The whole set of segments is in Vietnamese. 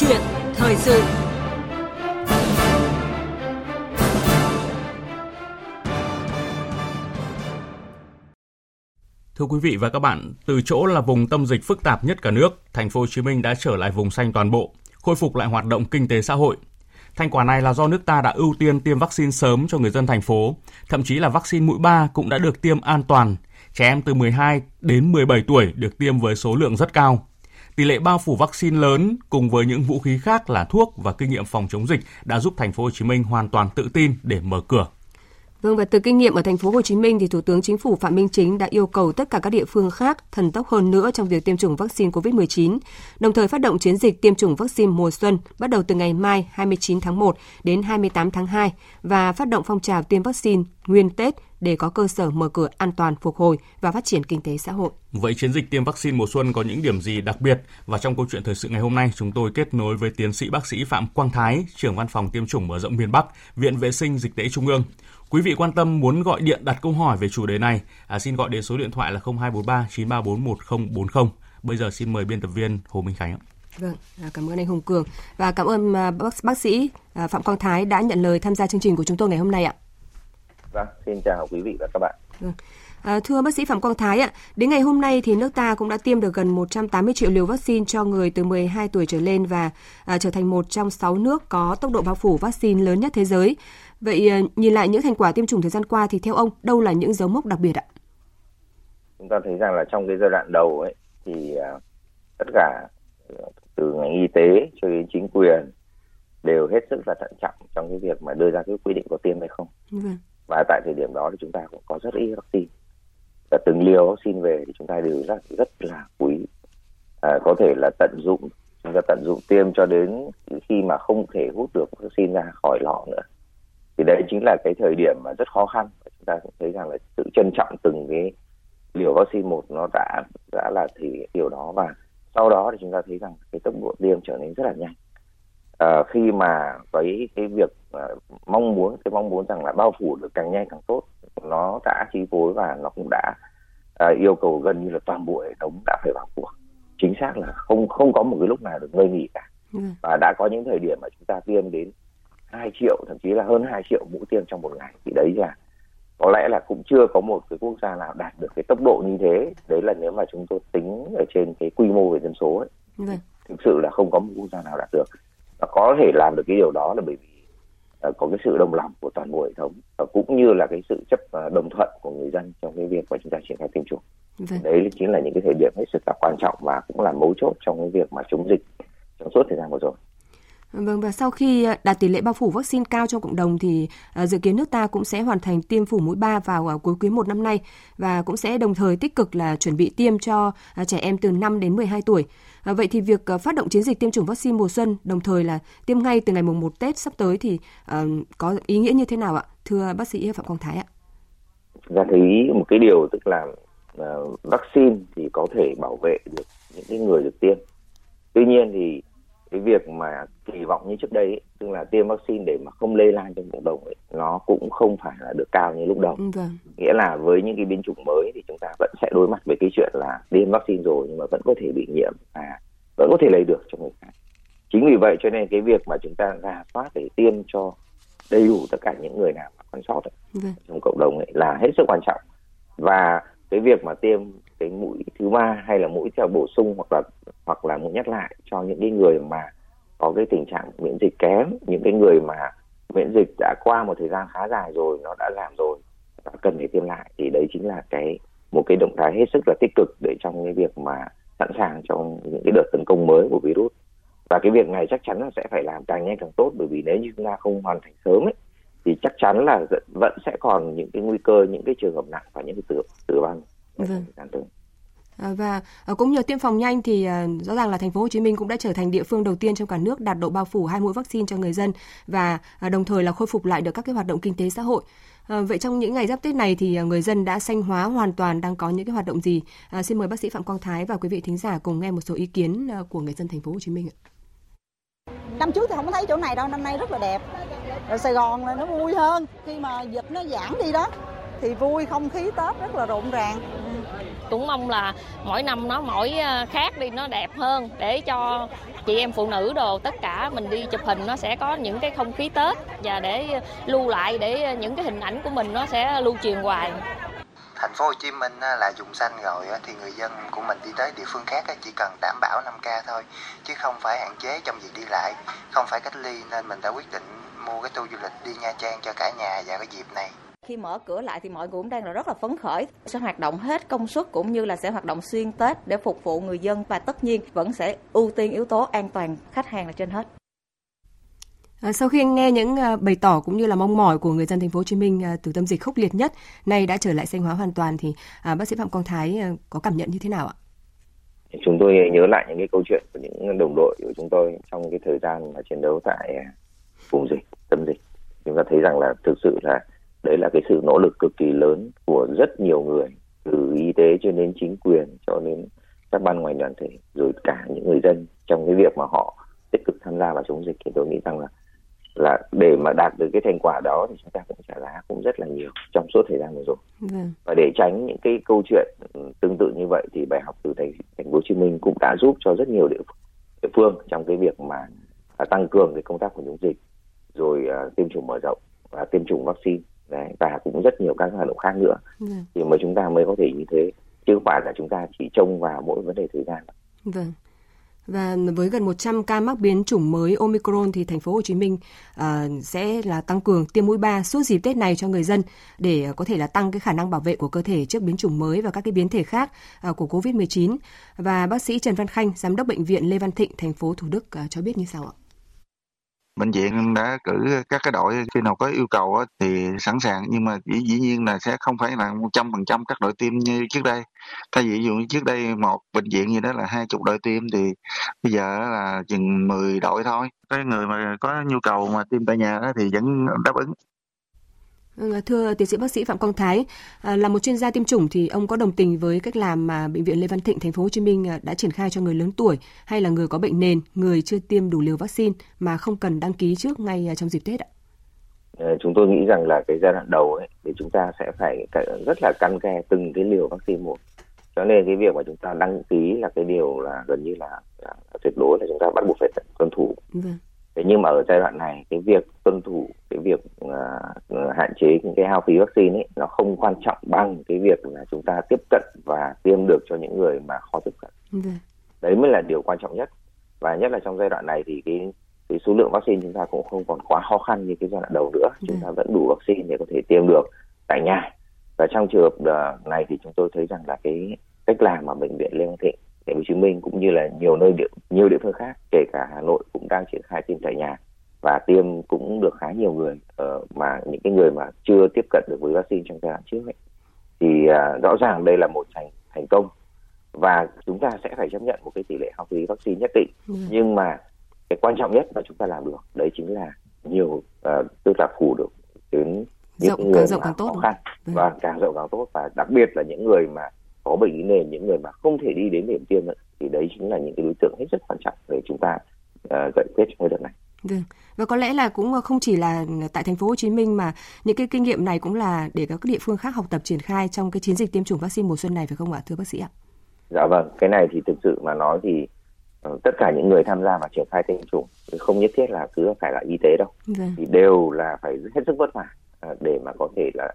chuyện thời sự Thưa quý vị và các bạn, từ chỗ là vùng tâm dịch phức tạp nhất cả nước, thành phố Hồ Chí Minh đã trở lại vùng xanh toàn bộ, khôi phục lại hoạt động kinh tế xã hội. Thành quả này là do nước ta đã ưu tiên tiêm vaccine sớm cho người dân thành phố, thậm chí là vaccine mũi 3 cũng đã được tiêm an toàn. Trẻ em từ 12 đến 17 tuổi được tiêm với số lượng rất cao. Tỷ lệ bao phủ vaccine lớn cùng với những vũ khí khác là thuốc và kinh nghiệm phòng chống dịch đã giúp thành phố Hồ Chí Minh hoàn toàn tự tin để mở cửa. Vâng và từ kinh nghiệm ở thành phố Hồ Chí Minh thì Thủ tướng Chính phủ Phạm Minh Chính đã yêu cầu tất cả các địa phương khác thần tốc hơn nữa trong việc tiêm chủng vaccine COVID-19, đồng thời phát động chiến dịch tiêm chủng vaccine mùa xuân bắt đầu từ ngày mai 29 tháng 1 đến 28 tháng 2 và phát động phong trào tiêm vaccine nguyên Tết để có cơ sở mở cửa an toàn phục hồi và phát triển kinh tế xã hội. Vậy chiến dịch tiêm vaccine mùa xuân có những điểm gì đặc biệt? Và trong câu chuyện thời sự ngày hôm nay, chúng tôi kết nối với tiến sĩ bác sĩ Phạm Quang Thái, trưởng văn phòng tiêm chủng mở rộng miền Bắc, Viện Vệ sinh Dịch tễ Trung ương. Quý vị quan tâm muốn gọi điện đặt câu hỏi về chủ đề này, à, xin gọi đến số điện thoại là 0243 934 1040. Bây giờ xin mời biên tập viên Hồ Minh Khánh. Vâng, à, cảm ơn anh Hùng Cường và cảm ơn à, bác, bác sĩ Phạm Quang Thái đã nhận lời tham gia chương trình của chúng tôi ngày hôm nay ạ. Vâng, xin chào quý vị và các bạn. Vâng. À, thưa bác sĩ Phạm Quang Thái ạ, đến ngày hôm nay thì nước ta cũng đã tiêm được gần 180 triệu liều vaccine cho người từ 12 tuổi trở lên và à, trở thành một trong 6 nước có tốc độ bao phủ vaccine lớn nhất thế giới. Vậy à, nhìn lại những thành quả tiêm chủng thời gian qua thì theo ông đâu là những dấu mốc đặc biệt ạ? Chúng ta thấy rằng là trong cái giai đoạn đầu ấy thì uh, tất cả từ ngành y tế cho đến chính quyền đều hết sức là thận trọng trong cái việc mà đưa ra cái quy định có tiêm hay không. Vâng. Và tại thời điểm đó thì chúng ta cũng có rất ít vaccine. Và từng liều vaccine về thì chúng ta đều rất rất là quý. À, có thể là tận dụng chúng ta tận dụng tiêm cho đến khi mà không thể hút được vaccine ra khỏi lọ nữa thì đấy chính là cái thời điểm mà rất khó khăn chúng ta cũng thấy rằng là sự trân trọng từng cái liều vaccine một nó đã đã là thì điều đó và sau đó thì chúng ta thấy rằng cái tốc độ tiêm trở nên rất là nhanh à, khi mà với cái việc uh, mong muốn cái mong muốn rằng là bao phủ được càng nhanh càng tốt nó đã chi phối và nó cũng đã uh, yêu cầu gần như là toàn bộ hệ thống đã phải vào cuộc chính xác là không không có một cái lúc nào được ngơi nghỉ cả ừ. và đã có những thời điểm mà chúng ta tiêm đến 2 triệu thậm chí là hơn 2 triệu mũi tiêm trong một ngày thì đấy là có lẽ là cũng chưa có một cái quốc gia nào đạt được cái tốc độ như thế đấy là nếu mà chúng tôi tính ở trên cái quy mô về dân số ấy vâng. thực sự là không có một quốc gia nào đạt được và có thể làm được cái điều đó là bởi vì uh, có cái sự đồng lòng của toàn bộ hệ thống và cũng như là cái sự chấp uh, đồng thuận của người dân trong cái việc mà chúng ta triển khai tiêm chủng vâng. đấy chính là những cái thời điểm hết sức là quan trọng và cũng là mấu chốt trong cái việc mà chống dịch trong suốt thời gian vừa rồi Vâng và sau khi à, đạt tỷ lệ bao phủ vaccine cao trong cộng đồng thì dự kiến nước ta cũng sẽ hoàn thành tiêm phủ mũi 3 vào cuối quý 1 năm nay và cũng sẽ đồng thời tích cực là chuẩn bị tiêm cho trẻ em từ 5 đến 12 tuổi. À, vậy thì việc ờ, phát động chiến dịch tiêm chủng vaccine mùa xuân, đồng thời là tiêm ngay từ ngày mùng 1 Tết sắp tới thì ờ, có ý nghĩa như thế nào ạ? Thưa bác sĩ Phạm Quang Thái ạ. Dạ, Ra thấy một cái điều tức là ờ, vaccine thì có thể bảo vệ được những cái người được tiêm. Tuy nhiên thì cái việc mà kỳ vọng như trước đây ấy, tức là tiêm vaccine để mà không lây lan trong cộng đồng ấy, nó cũng không phải là được cao như lúc đầu ừ, vâng. nghĩa là với những cái biến chủng mới thì chúng ta vẫn sẽ đối mặt với cái chuyện là tiêm vaccine rồi nhưng mà vẫn có thể bị nhiễm và vẫn có thể lây được cho người khác chính vì vậy cho nên cái việc mà chúng ta rà soát để tiêm cho đầy đủ tất cả những người nào mà còn sót ấy, vâng. trong cộng đồng ấy là hết sức quan trọng và cái việc mà tiêm cái mũi thứ ba hay là mũi theo bổ sung hoặc là hoặc là mũi nhắc lại cho những cái người mà có cái tình trạng miễn dịch kém những cái người mà miễn dịch đã qua một thời gian khá dài rồi nó đã giảm rồi và cần phải tiêm lại thì đấy chính là cái một cái động thái hết sức là tích cực để trong cái việc mà sẵn sàng trong những cái đợt tấn công mới của virus và cái việc này chắc chắn là sẽ phải làm càng nhanh càng tốt bởi vì nếu như chúng ta không hoàn thành sớm ấy thì chắc chắn là vẫn sẽ còn những cái nguy cơ những cái trường hợp nặng và những cái tử tử vong vâng. Ờ, và ờ, cũng nhờ tiêm phòng nhanh thì ờ, rõ ràng là thành phố Hồ Chí Minh cũng đã trở thành địa phương đầu tiên trong cả nước đạt độ bao phủ hai mũi vaccine cho người dân và đồng thời là khôi phục lại được các cái hoạt động kinh tế xã hội. vậy trong những ngày giáp Tết này thì người dân đã xanh hóa hoàn toàn đang có những cái hoạt động gì? xin mời bác sĩ Phạm Quang Thái và quý vị thính giả cùng nghe một số ý kiến của người dân thành phố Hồ Chí Minh ạ. Năm trước thì không thấy chỗ này đâu, năm nay rất là đẹp. Rồi Sài Gòn là nó vui hơn khi mà dịch nó giảm đi đó thì vui không khí Tết rất là rộn ràng. Cũng mong là mỗi năm nó mỗi ờ, khác đi nó đẹp hơn để cho chị em phụ nữ đồ tất cả mình đi chụp hình nó sẽ có những cái không khí Tết và để lưu lại để những cái hình ảnh của mình nó sẽ lưu truyền hoài. Thành phố Hồ Chí Minh là dùng xanh rồi thì người dân của mình đi tới địa phương khác chỉ cần đảm bảo 5K thôi chứ không phải hạn chế trong việc đi lại không phải cách ly nên mình đã quyết định mua cái tour du lịch đi Nha Trang cho cả nhà vào cái dịp này khi mở cửa lại thì mọi người cũng đang là rất là phấn khởi sẽ hoạt động hết công suất cũng như là sẽ hoạt động xuyên Tết để phục vụ người dân và tất nhiên vẫn sẽ ưu tiên yếu tố an toàn khách hàng là trên hết. À, sau khi nghe những à, bày tỏ cũng như là mong mỏi của người dân thành phố Hồ Chí Minh à, từ tâm dịch khốc liệt nhất, nay đã trở lại xanh hóa hoàn toàn thì bác sĩ Phạm Quang Thái có cảm nhận như thế nào ạ? Chúng tôi nhớ lại những cái câu chuyện của những đồng đội của chúng tôi trong cái thời gian mà chiến đấu tại vùng dịch, tâm dịch. Chúng ta thấy rằng là thực sự là đấy là cái sự nỗ lực cực kỳ lớn của rất nhiều người từ y tế cho đến chính quyền cho đến các ban ngành đoàn thể rồi cả những người dân trong cái việc mà họ tích cực tham gia vào chống dịch. Thì tôi nghĩ rằng là là để mà đạt được cái thành quả đó thì chúng ta cũng trả giá cũng rất là nhiều trong suốt thời gian vừa rồi. Vâng. và để tránh những cái câu chuyện tương tự như vậy thì bài học từ thành thành phố Hồ Chí Minh cũng đã giúp cho rất nhiều địa, địa phương trong cái việc mà à, tăng cường cái công tác phòng chống dịch rồi uh, tiêm chủng mở rộng và tiêm chủng vaccine Đấy, và cũng rất nhiều các hoạt động khác nữa vâng. thì mới chúng ta mới có thể như thế chứ không phải là chúng ta chỉ trông vào mỗi vấn đề thời gian. Vâng. Và với gần 100 ca mắc biến chủng mới Omicron thì thành phố Hồ Chí Minh uh, sẽ là tăng cường tiêm mũi 3 suốt dịp Tết này cho người dân để có thể là tăng cái khả năng bảo vệ của cơ thể trước biến chủng mới và các cái biến thể khác uh, của COVID-19. Và bác sĩ Trần Văn Khanh, giám đốc bệnh viện Lê Văn Thịnh, thành phố Thủ Đức uh, cho biết như sau ạ? Bệnh viện đã cử các cái đội khi nào có yêu cầu thì sẵn sàng nhưng mà dĩ, dĩ nhiên là sẽ không phải là một trăm phần trăm các đội tiêm như trước đây. Thay vì ví dụ như trước đây một bệnh viện gì đó là hai chục đội tiêm thì bây giờ là chừng 10 đội thôi. Cái người mà có nhu cầu mà tiêm tại nhà thì vẫn đáp ứng thưa tiến sĩ bác sĩ Phạm Quang Thái, à, là một chuyên gia tiêm chủng thì ông có đồng tình với cách làm mà bệnh viện Lê Văn Thịnh thành phố Hồ Chí Minh à, đã triển khai cho người lớn tuổi hay là người có bệnh nền, người chưa tiêm đủ liều vaccine mà không cần đăng ký trước ngay à, trong dịp Tết ạ? Ờ, chúng tôi nghĩ rằng là cái giai đoạn đầu ấy thì chúng ta sẽ phải rất là căn ke từng cái liều vaccine một. Cho nên cái việc mà chúng ta đăng ký là cái điều là gần như là, là tuyệt đối là chúng ta bắt buộc phải tuân thủ. Vâng thế nhưng mà ở giai đoạn này cái việc tuân thủ cái việc uh, hạn chế những cái hao phí vaccine ấy nó không quan trọng bằng cái việc là chúng ta tiếp cận và tiêm được cho những người mà khó tiếp cận. Ừ. đấy mới là điều quan trọng nhất. Và nhất là trong giai đoạn này thì cái cái số lượng vaccine chúng ta cũng không còn quá khó khăn như cái giai đoạn đầu nữa. Chúng ta vẫn đủ vaccine để có thể tiêm được tại nhà. Và trong trường hợp này thì chúng tôi thấy rằng là cái cách làm mà bệnh viện Lê Văn Thịnh Hồ Chí Minh cũng như là nhiều nơi địa nhiều địa phương khác kể cả Hà Nội cũng đang triển khai tiêm tại nhà và tiêm cũng được khá nhiều người uh, mà những cái người mà chưa tiếp cận được với vaccine trong giai đoạn trước ấy. Thì uh, rõ ràng đây là một thành thành công và chúng ta sẽ phải chấp nhận một cái tỷ lệ học phí vaccine nhất định. Ừ. nhưng mà cái quan trọng nhất mà chúng ta làm được đấy chính là nhiều uh, tức là phủ được đến những rộng, người rộng càng tốt khó khăn. Và càng rộng càng tốt và đặc biệt là những người mà có bệnh nền những người mà không thể đi đến điểm tiêm nữa, thì đấy chính là những cái đối tượng hết sức quan trọng để chúng ta uh, giải quyết trong đợt này. Vâng. Và có lẽ là cũng không chỉ là tại thành phố Hồ Chí Minh mà những cái kinh nghiệm này cũng là để các địa phương khác học tập triển khai trong cái chiến dịch tiêm chủng vaccine mùa xuân này phải không ạ thưa bác sĩ ạ? Dạ vâng, cái này thì thực sự mà nói thì uh, tất cả những người tham gia vào triển khai tiêm chủng không nhất thiết là cứ phải là y tế đâu, vâng. thì đều là phải hết sức vất vả để mà có thể là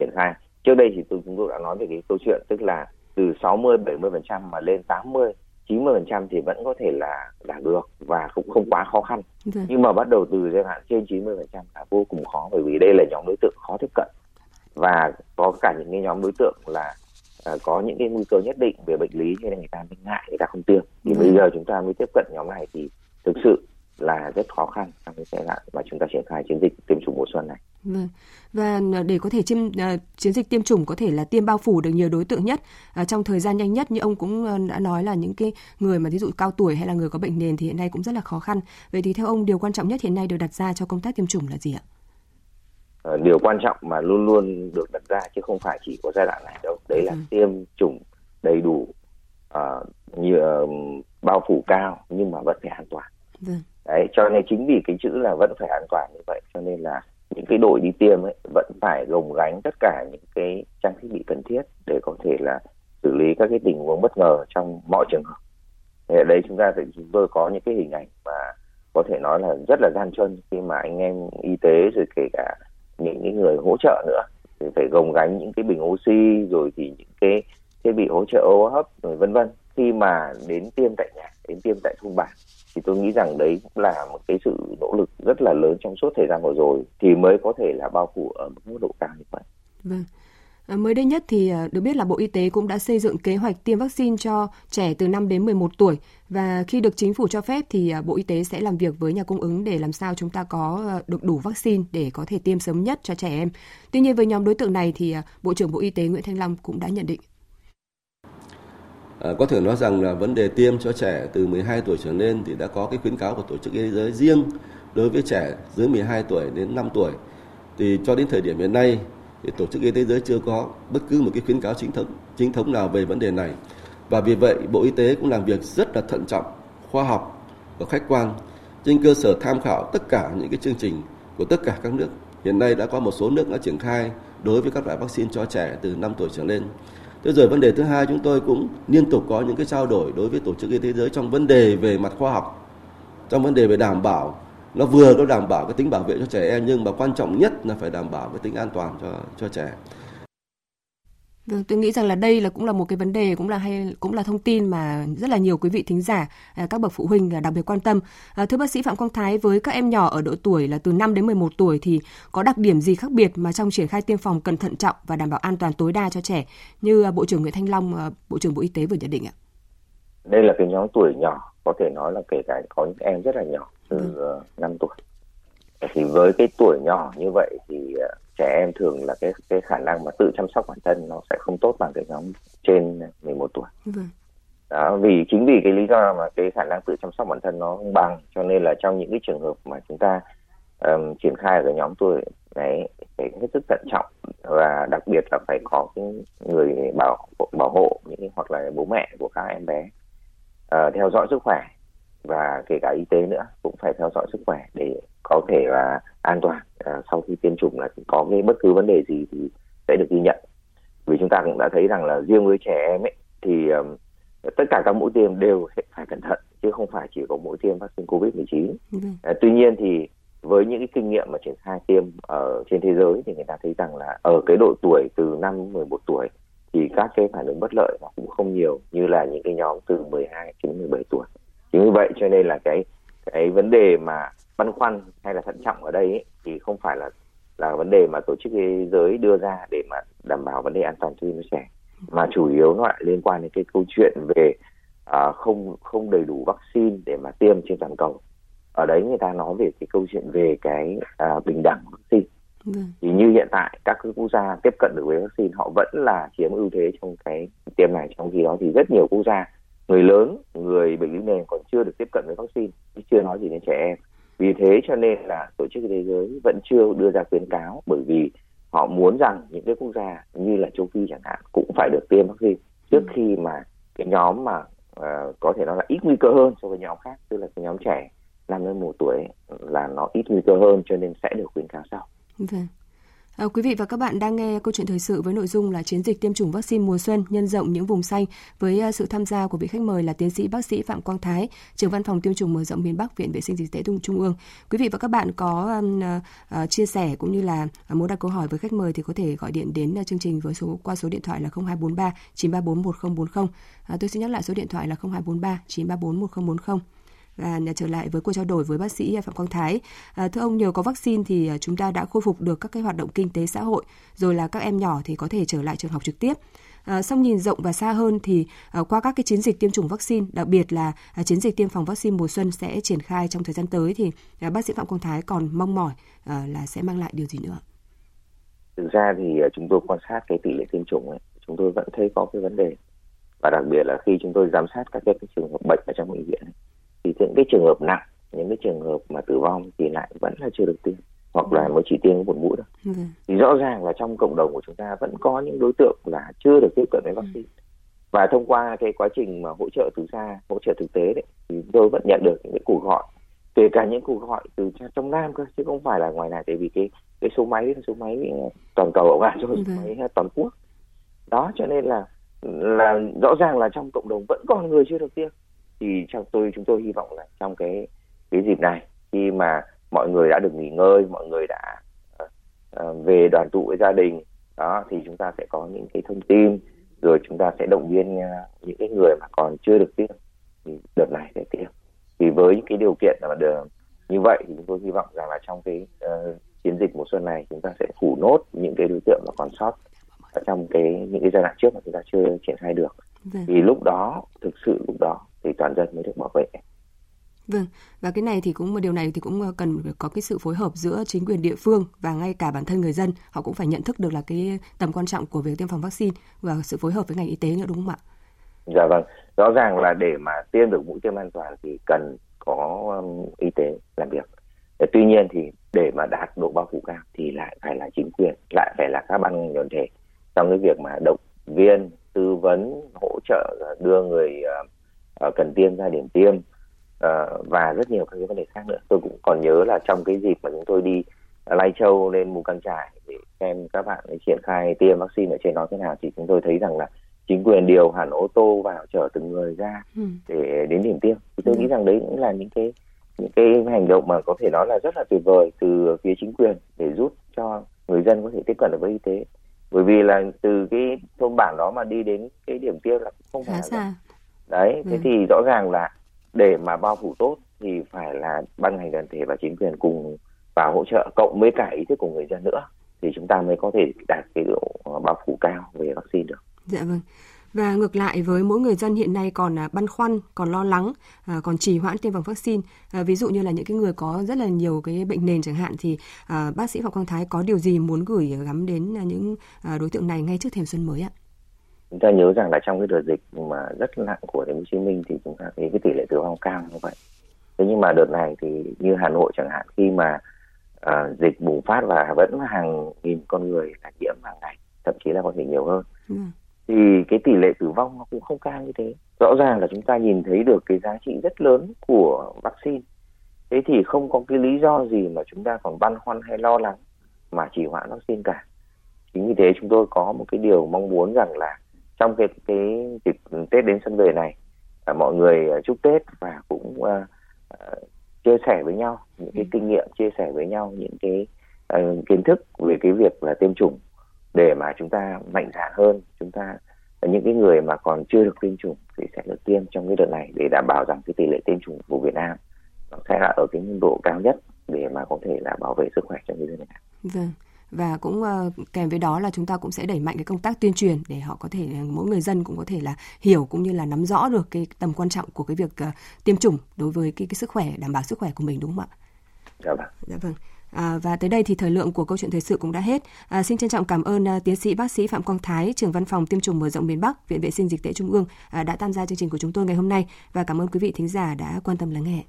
triển khai trước đây thì tôi chúng tôi đã nói về cái câu chuyện tức là từ 60 70 phần trăm mà lên 80 90 phần trăm thì vẫn có thể là đạt được và cũng không quá khó khăn ừ. nhưng mà bắt đầu từ giai đoạn trên 90 phần trăm là vô cùng khó bởi vì đây là nhóm đối tượng khó tiếp cận và có cả những cái nhóm đối tượng là uh, có những cái nguy cơ nhất định về bệnh lý cho nên người ta mới ngại người ta không tiêm thì bây giờ chúng ta mới tiếp cận nhóm này thì thực sự là rất khó khăn trong cái giai đoạn mà chúng ta triển khai chiến dịch tiêm chủng mùa xuân này. Vâng. Và để có thể chiêm, uh, chiến dịch tiêm chủng có thể là tiêm bao phủ được nhiều đối tượng nhất uh, trong thời gian nhanh nhất như ông cũng đã nói là những cái người mà ví dụ cao tuổi hay là người có bệnh nền thì hiện nay cũng rất là khó khăn. Vậy thì theo ông điều quan trọng nhất hiện nay được đặt ra cho công tác tiêm chủng là gì ạ? điều quan trọng mà luôn luôn được đặt ra chứ không phải chỉ có giai đoạn này đâu. Đấy là ừ. tiêm chủng đầy đủ uh, như uh, bao phủ cao nhưng mà vẫn phải an toàn. Vâng đấy cho nên chính vì cái chữ là vẫn phải an toàn như vậy cho nên là những cái đội đi tiêm ấy vẫn phải gồng gánh tất cả những cái trang thiết bị cần thiết để có thể là xử lý các cái tình huống bất ngờ trong mọi trường hợp. Thì ở đây chúng ta thì chúng tôi có những cái hình ảnh mà có thể nói là rất là gian truân khi mà anh em y tế rồi kể cả những cái người hỗ trợ nữa thì phải gồng gánh những cái bình oxy rồi thì những cái thiết bị hỗ trợ hô hấp rồi vân vân khi mà đến tiêm tại nhà đến tiêm tại thôn bản thì tôi nghĩ rằng đấy cũng là một cái sự nỗ lực rất là lớn trong suốt thời gian vừa rồi thì mới có thể là bao phủ ở mức độ cao như vậy. Vâng. À, mới đây nhất thì à, được biết là Bộ Y tế cũng đã xây dựng kế hoạch tiêm vaccine cho trẻ từ 5 đến 11 tuổi và khi được chính phủ cho phép thì à, Bộ Y tế sẽ làm việc với nhà cung ứng để làm sao chúng ta có à, được đủ vaccine để có thể tiêm sớm nhất cho trẻ em. Tuy nhiên với nhóm đối tượng này thì Bộ trưởng Bộ Y tế Nguyễn Thanh Long cũng đã nhận định À, có thể nói rằng là vấn đề tiêm cho trẻ từ 12 tuổi trở lên thì đã có cái khuyến cáo của tổ chức y tế giới riêng đối với trẻ dưới 12 tuổi đến 5 tuổi. Thì cho đến thời điểm hiện nay thì tổ chức y tế giới chưa có bất cứ một cái khuyến cáo chính thống chính thống nào về vấn đề này. Và vì vậy Bộ Y tế cũng làm việc rất là thận trọng, khoa học và khách quan trên cơ sở tham khảo tất cả những cái chương trình của tất cả các nước. Hiện nay đã có một số nước đã triển khai đối với các loại vaccine cho trẻ từ 5 tuổi trở lên. Thế rồi vấn đề thứ hai chúng tôi cũng liên tục có những cái trao đổi đối với tổ chức y tế thế giới trong vấn đề về mặt khoa học, trong vấn đề về đảm bảo nó vừa có đảm bảo cái tính bảo vệ cho trẻ em nhưng mà quan trọng nhất là phải đảm bảo cái tính an toàn cho cho trẻ. Vâng, tôi nghĩ rằng là đây là cũng là một cái vấn đề cũng là hay cũng là thông tin mà rất là nhiều quý vị thính giả, à, các bậc phụ huynh đặc biệt quan tâm. À, thưa bác sĩ Phạm Quang Thái, với các em nhỏ ở độ tuổi là từ 5 đến 11 tuổi thì có đặc điểm gì khác biệt mà trong triển khai tiêm phòng cần thận trọng và đảm bảo an toàn tối đa cho trẻ như à, Bộ trưởng Nguyễn Thanh Long, Bộ trưởng Bộ Y tế vừa nhận định ạ? Đây là cái nhóm tuổi nhỏ, có thể nói là kể cả có những em rất là nhỏ từ ừ. 5 tuổi. Thì với cái tuổi nhỏ như vậy thì trẻ em thường là cái cái khả năng mà tự chăm sóc bản thân nó sẽ không tốt bằng cái nhóm trên 11 tuổi. Vâng. Đó, vì chính vì cái lý do mà cái khả năng tự chăm sóc bản thân nó không bằng cho nên là trong những cái trường hợp mà chúng ta um, triển khai ở cái nhóm tuổi này phải hết sức thận trọng và đặc biệt là phải có cái người bảo bảo hộ những hoặc là bố mẹ của các em bé uh, theo dõi sức khỏe và kể cả y tế nữa cũng phải theo dõi sức khỏe để có thể là an toàn. À, sau khi tiêm chủng là có cái bất cứ vấn đề gì thì sẽ được ghi nhận. Vì chúng ta cũng đã thấy rằng là riêng với trẻ em ấy thì um, tất cả các mũi tiêm đều phải cẩn thận chứ không phải chỉ có mũi tiêm vaccine covid 19 ừ. à, tuy nhiên thì với những cái kinh nghiệm mà triển khai tiêm ở trên thế giới thì người ta thấy rằng là ở cái độ tuổi từ năm 11 tuổi thì các cái phản ứng bất lợi nó cũng không nhiều như là những cái nhóm từ 12 đến 17 tuổi. Chính vì vậy cho nên là cái cái vấn đề mà băn khoăn hay là thận trọng ở đây ấy, thì không phải là là vấn đề mà tổ chức thế giới đưa ra để mà đảm bảo vấn đề an toàn cho trẻ. Mà chủ yếu nó lại liên quan đến cái câu chuyện về à, không không đầy đủ vaccine để mà tiêm trên toàn cầu. Ở đấy người ta nói về cái câu chuyện về cái à, bình đẳng vaccine. Ừ. thì như hiện tại các quốc gia tiếp cận được với vaccine họ vẫn là chiếm ưu thế trong cái tiêm này trong khi đó thì rất nhiều quốc gia người lớn người bệnh lý nền còn chưa được tiếp cận với vaccine chưa nói gì đến trẻ em vì thế cho nên là tổ chức thế giới vẫn chưa đưa ra khuyến cáo bởi vì họ muốn rằng những cái quốc gia như là châu phi chẳng hạn cũng phải được tiêm vaccine trước khi mà cái nhóm mà uh, có thể nói là ít nguy cơ hơn so với nhóm khác tức là cái nhóm trẻ năm đến một tuổi là nó ít nguy cơ hơn cho nên sẽ được khuyến cáo sau. Vâng. À, quý vị và các bạn đang nghe câu chuyện thời sự với nội dung là chiến dịch tiêm chủng vaccine mùa xuân nhân rộng những vùng xanh với à, sự tham gia của vị khách mời là tiến sĩ bác sĩ Phạm Quang Thái, trưởng văn phòng tiêm chủng mở rộng miền Bắc Viện Vệ sinh Dịch tễ Trung ương. Quý vị và các bạn có um, uh, chia sẻ cũng như là muốn đặt câu hỏi với khách mời thì có thể gọi điện đến chương trình với số qua số điện thoại là 0243 934 1040. Uh, tôi xin nhắc lại số điện thoại là 0243 934 1040 và trở lại với cuộc trao đổi với bác sĩ à, Phạm Quang Thái. À, thưa ông, nhờ có vaccine thì à, chúng ta đã khôi phục được các cái hoạt động kinh tế xã hội, rồi là các em nhỏ thì có thể trở lại trường học trực tiếp. À, xong nhìn rộng và xa hơn thì à, qua các cái chiến dịch tiêm chủng vaccine, đặc biệt là à, chiến dịch tiêm phòng vaccine mùa xuân sẽ triển khai trong thời gian tới thì à, bác sĩ Phạm Quang Thái còn mong mỏi à, là sẽ mang lại điều gì nữa? Thực ra thì à, chúng tôi quan sát cái tỷ lệ tiêm chủng ấy, chúng tôi vẫn thấy có cái vấn đề và đặc biệt là khi chúng tôi giám sát các cái trường hợp bệnh ở trong bệnh viện ấy, thì những cái trường hợp nặng những cái trường hợp mà tử vong thì lại vẫn là chưa được tiêm hoặc là mới chỉ tiêm một mũi thôi ừ. thì rõ ràng là trong cộng đồng của chúng ta vẫn có những đối tượng là chưa được tiếp cận với vaccine ừ. và thông qua cái quá trình mà hỗ trợ từ xa hỗ trợ thực tế đấy thì tôi vẫn nhận được những cái cuộc gọi kể cả những cuộc gọi từ trong nam cơ chứ không phải là ngoài này tại vì cái cái số máy số máy toàn cầu à số Vâng. máy toàn quốc đó cho nên là là rõ ràng là trong cộng đồng vẫn còn người chưa được tiêm thì trong tôi chúng tôi hy vọng là trong cái cái dịp này khi mà mọi người đã được nghỉ ngơi mọi người đã ờ, ờ, về đoàn tụ với gia đình đó thì chúng ta sẽ có những cái thông tin rồi chúng ta sẽ động viên ờ, những cái người mà còn chưa được tiêm thì đợt này sẽ tiêm thì với những cái điều kiện mà được như vậy thì chúng tôi hy vọng rằng là trong cái ờ, chiến dịch mùa xuân này chúng ta sẽ phủ nốt những cái đối tượng mà còn sót ở trong cái những cái giai đoạn trước mà chúng ta chưa triển khai được Vâng. thì lúc đó thực sự lúc đó thì toàn dân mới được bảo vệ. Vâng, và cái này thì cũng điều này thì cũng ờ, cần có cái sự phối hợp giữa chính quyền địa phương và ngay cả bản thân người dân, họ cũng phải nhận thức được là cái tầm quan trọng của việc tiêm phòng vaccine và sự phối hợp với ngành y tế nữa đúng không ạ? dạ vâng rõ ràng là để mà tiêm được mũi tiêm an toàn thì cần có um, y tế làm việc. Thế tuy nhiên thì để mà đạt độ bao phủ cao thì lại phải là chính quyền lại phải là các ban đoàn thể. Trong cái việc mà động viên tư vấn hỗ trợ đưa người ờ, ờ, cần tiêm ra điểm tiêm. Ờ, và rất nhiều các cái vấn đề khác nữa. Tôi cũng còn nhớ là trong cái dịp mà chúng tôi đi lai châu lên mù căng trải để xem các bạn ấy triển khai tiêm vaccine ở trên đó thế nào thì chúng tôi thấy rằng là chính quyền điều hẳn ô tô vào chở từng người ra Ừ. để đến điểm tiêm. Thì tôi nghĩ rằng đấy cũng là những cái những cái hành động mà có thể nói là rất là tuyệt vời từ phía chính quyền để giúp cho người dân có thể tiếp cận được với y tế. Bởi vì là từ cái thôn bản đó mà đi đến cái điểm tiêm là không phải là. Đấy thế Ừ. thì rõ ràng là để mà bao phủ tốt thì phải là ban ngành đoàn thể và chính quyền cùng vào hỗ trợ cộng với cả ý thức của người dân nữa thì chúng ta mới có thể đạt cái độ ờ, bao phủ cao về vaccine được Dạ vâng. Và ngược lại với mỗi người dân hiện nay còn à, băn khoăn, còn lo lắng, à, còn trì hoãn tiêm phòng vaccine. À, ví dụ như là những cái người có rất là nhiều cái bệnh nền chẳng hạn thì bác sĩ Phạm Quang Thái có điều gì muốn gửi gắm đến những đối tượng này ngay trước thềm xuân mới ạ? Chúng ta nhớ rằng là trong cái đợt dịch mà rất nặng của thành phố Hồ Chí Minh thì chúng ta thấy cái tỷ lệ tử vong cao như vậy. Thế nhưng mà đợt này thì như Hà Nội chẳng hạn khi mà à, dịch bùng phát và vẫn hàng nghìn con người là nhiễm hàng ngày, thậm chí là có thể nhiều hơn Vâng. thì cái tỷ lệ tử vong nó cũng không cao như thế. Rõ ràng là chúng ta nhìn thấy được cái giá trị rất lớn của vaccine. Thế thì không có cái lý do gì mà chúng ta còn băn khoăn hay lo lắng mà chỉ hoãn vaccine cả. Chính vì thế chúng tôi có một cái điều mong muốn rằng là trong cái cái dịp Tết đến xuân về này à, mọi người à, chúc Tết và cũng à, à, chia sẻ với nhau những cái kinh nghiệm chia sẻ với nhau những cái à, kiến thức về cái việc là tiêm chủng để mà chúng ta mạnh dạn hơn chúng ta những cái người mà còn chưa được tiêm chủng thì sẽ được tiêm trong cái đợt này để đảm bảo rằng cái tỷ lệ tiêm chủng của Việt Nam nó sẽ là ở cái mức độ cao nhất để mà có thể là bảo vệ sức khỏe cho người dân Việt Nam. Vâng. Và cũng ờ, kèm với đó là chúng ta cũng sẽ đẩy mạnh cái công tác tuyên truyền để họ có thể mỗi người dân cũng có thể là hiểu cũng như là nắm rõ được cái tầm quan trọng của cái việc ờ, tiêm chủng đối với cái, cái sức khỏe đảm bảo sức khỏe của mình đúng không ạ? Dạ vâng. Dạ vâng. À, và tới đây thì thời lượng của câu chuyện thời sự cũng đã hết. À, xin trân trọng cảm ơn à, tiến sĩ bác sĩ Phạm Quang Thái, trưởng văn phòng tiêm chủng mở rộng miền Bắc, Viện Vệ sinh Dịch tễ Trung ương à, đã tham gia chương trình của chúng tôi ngày hôm nay và cảm ơn quý vị thính giả đã quan tâm lắng nghe.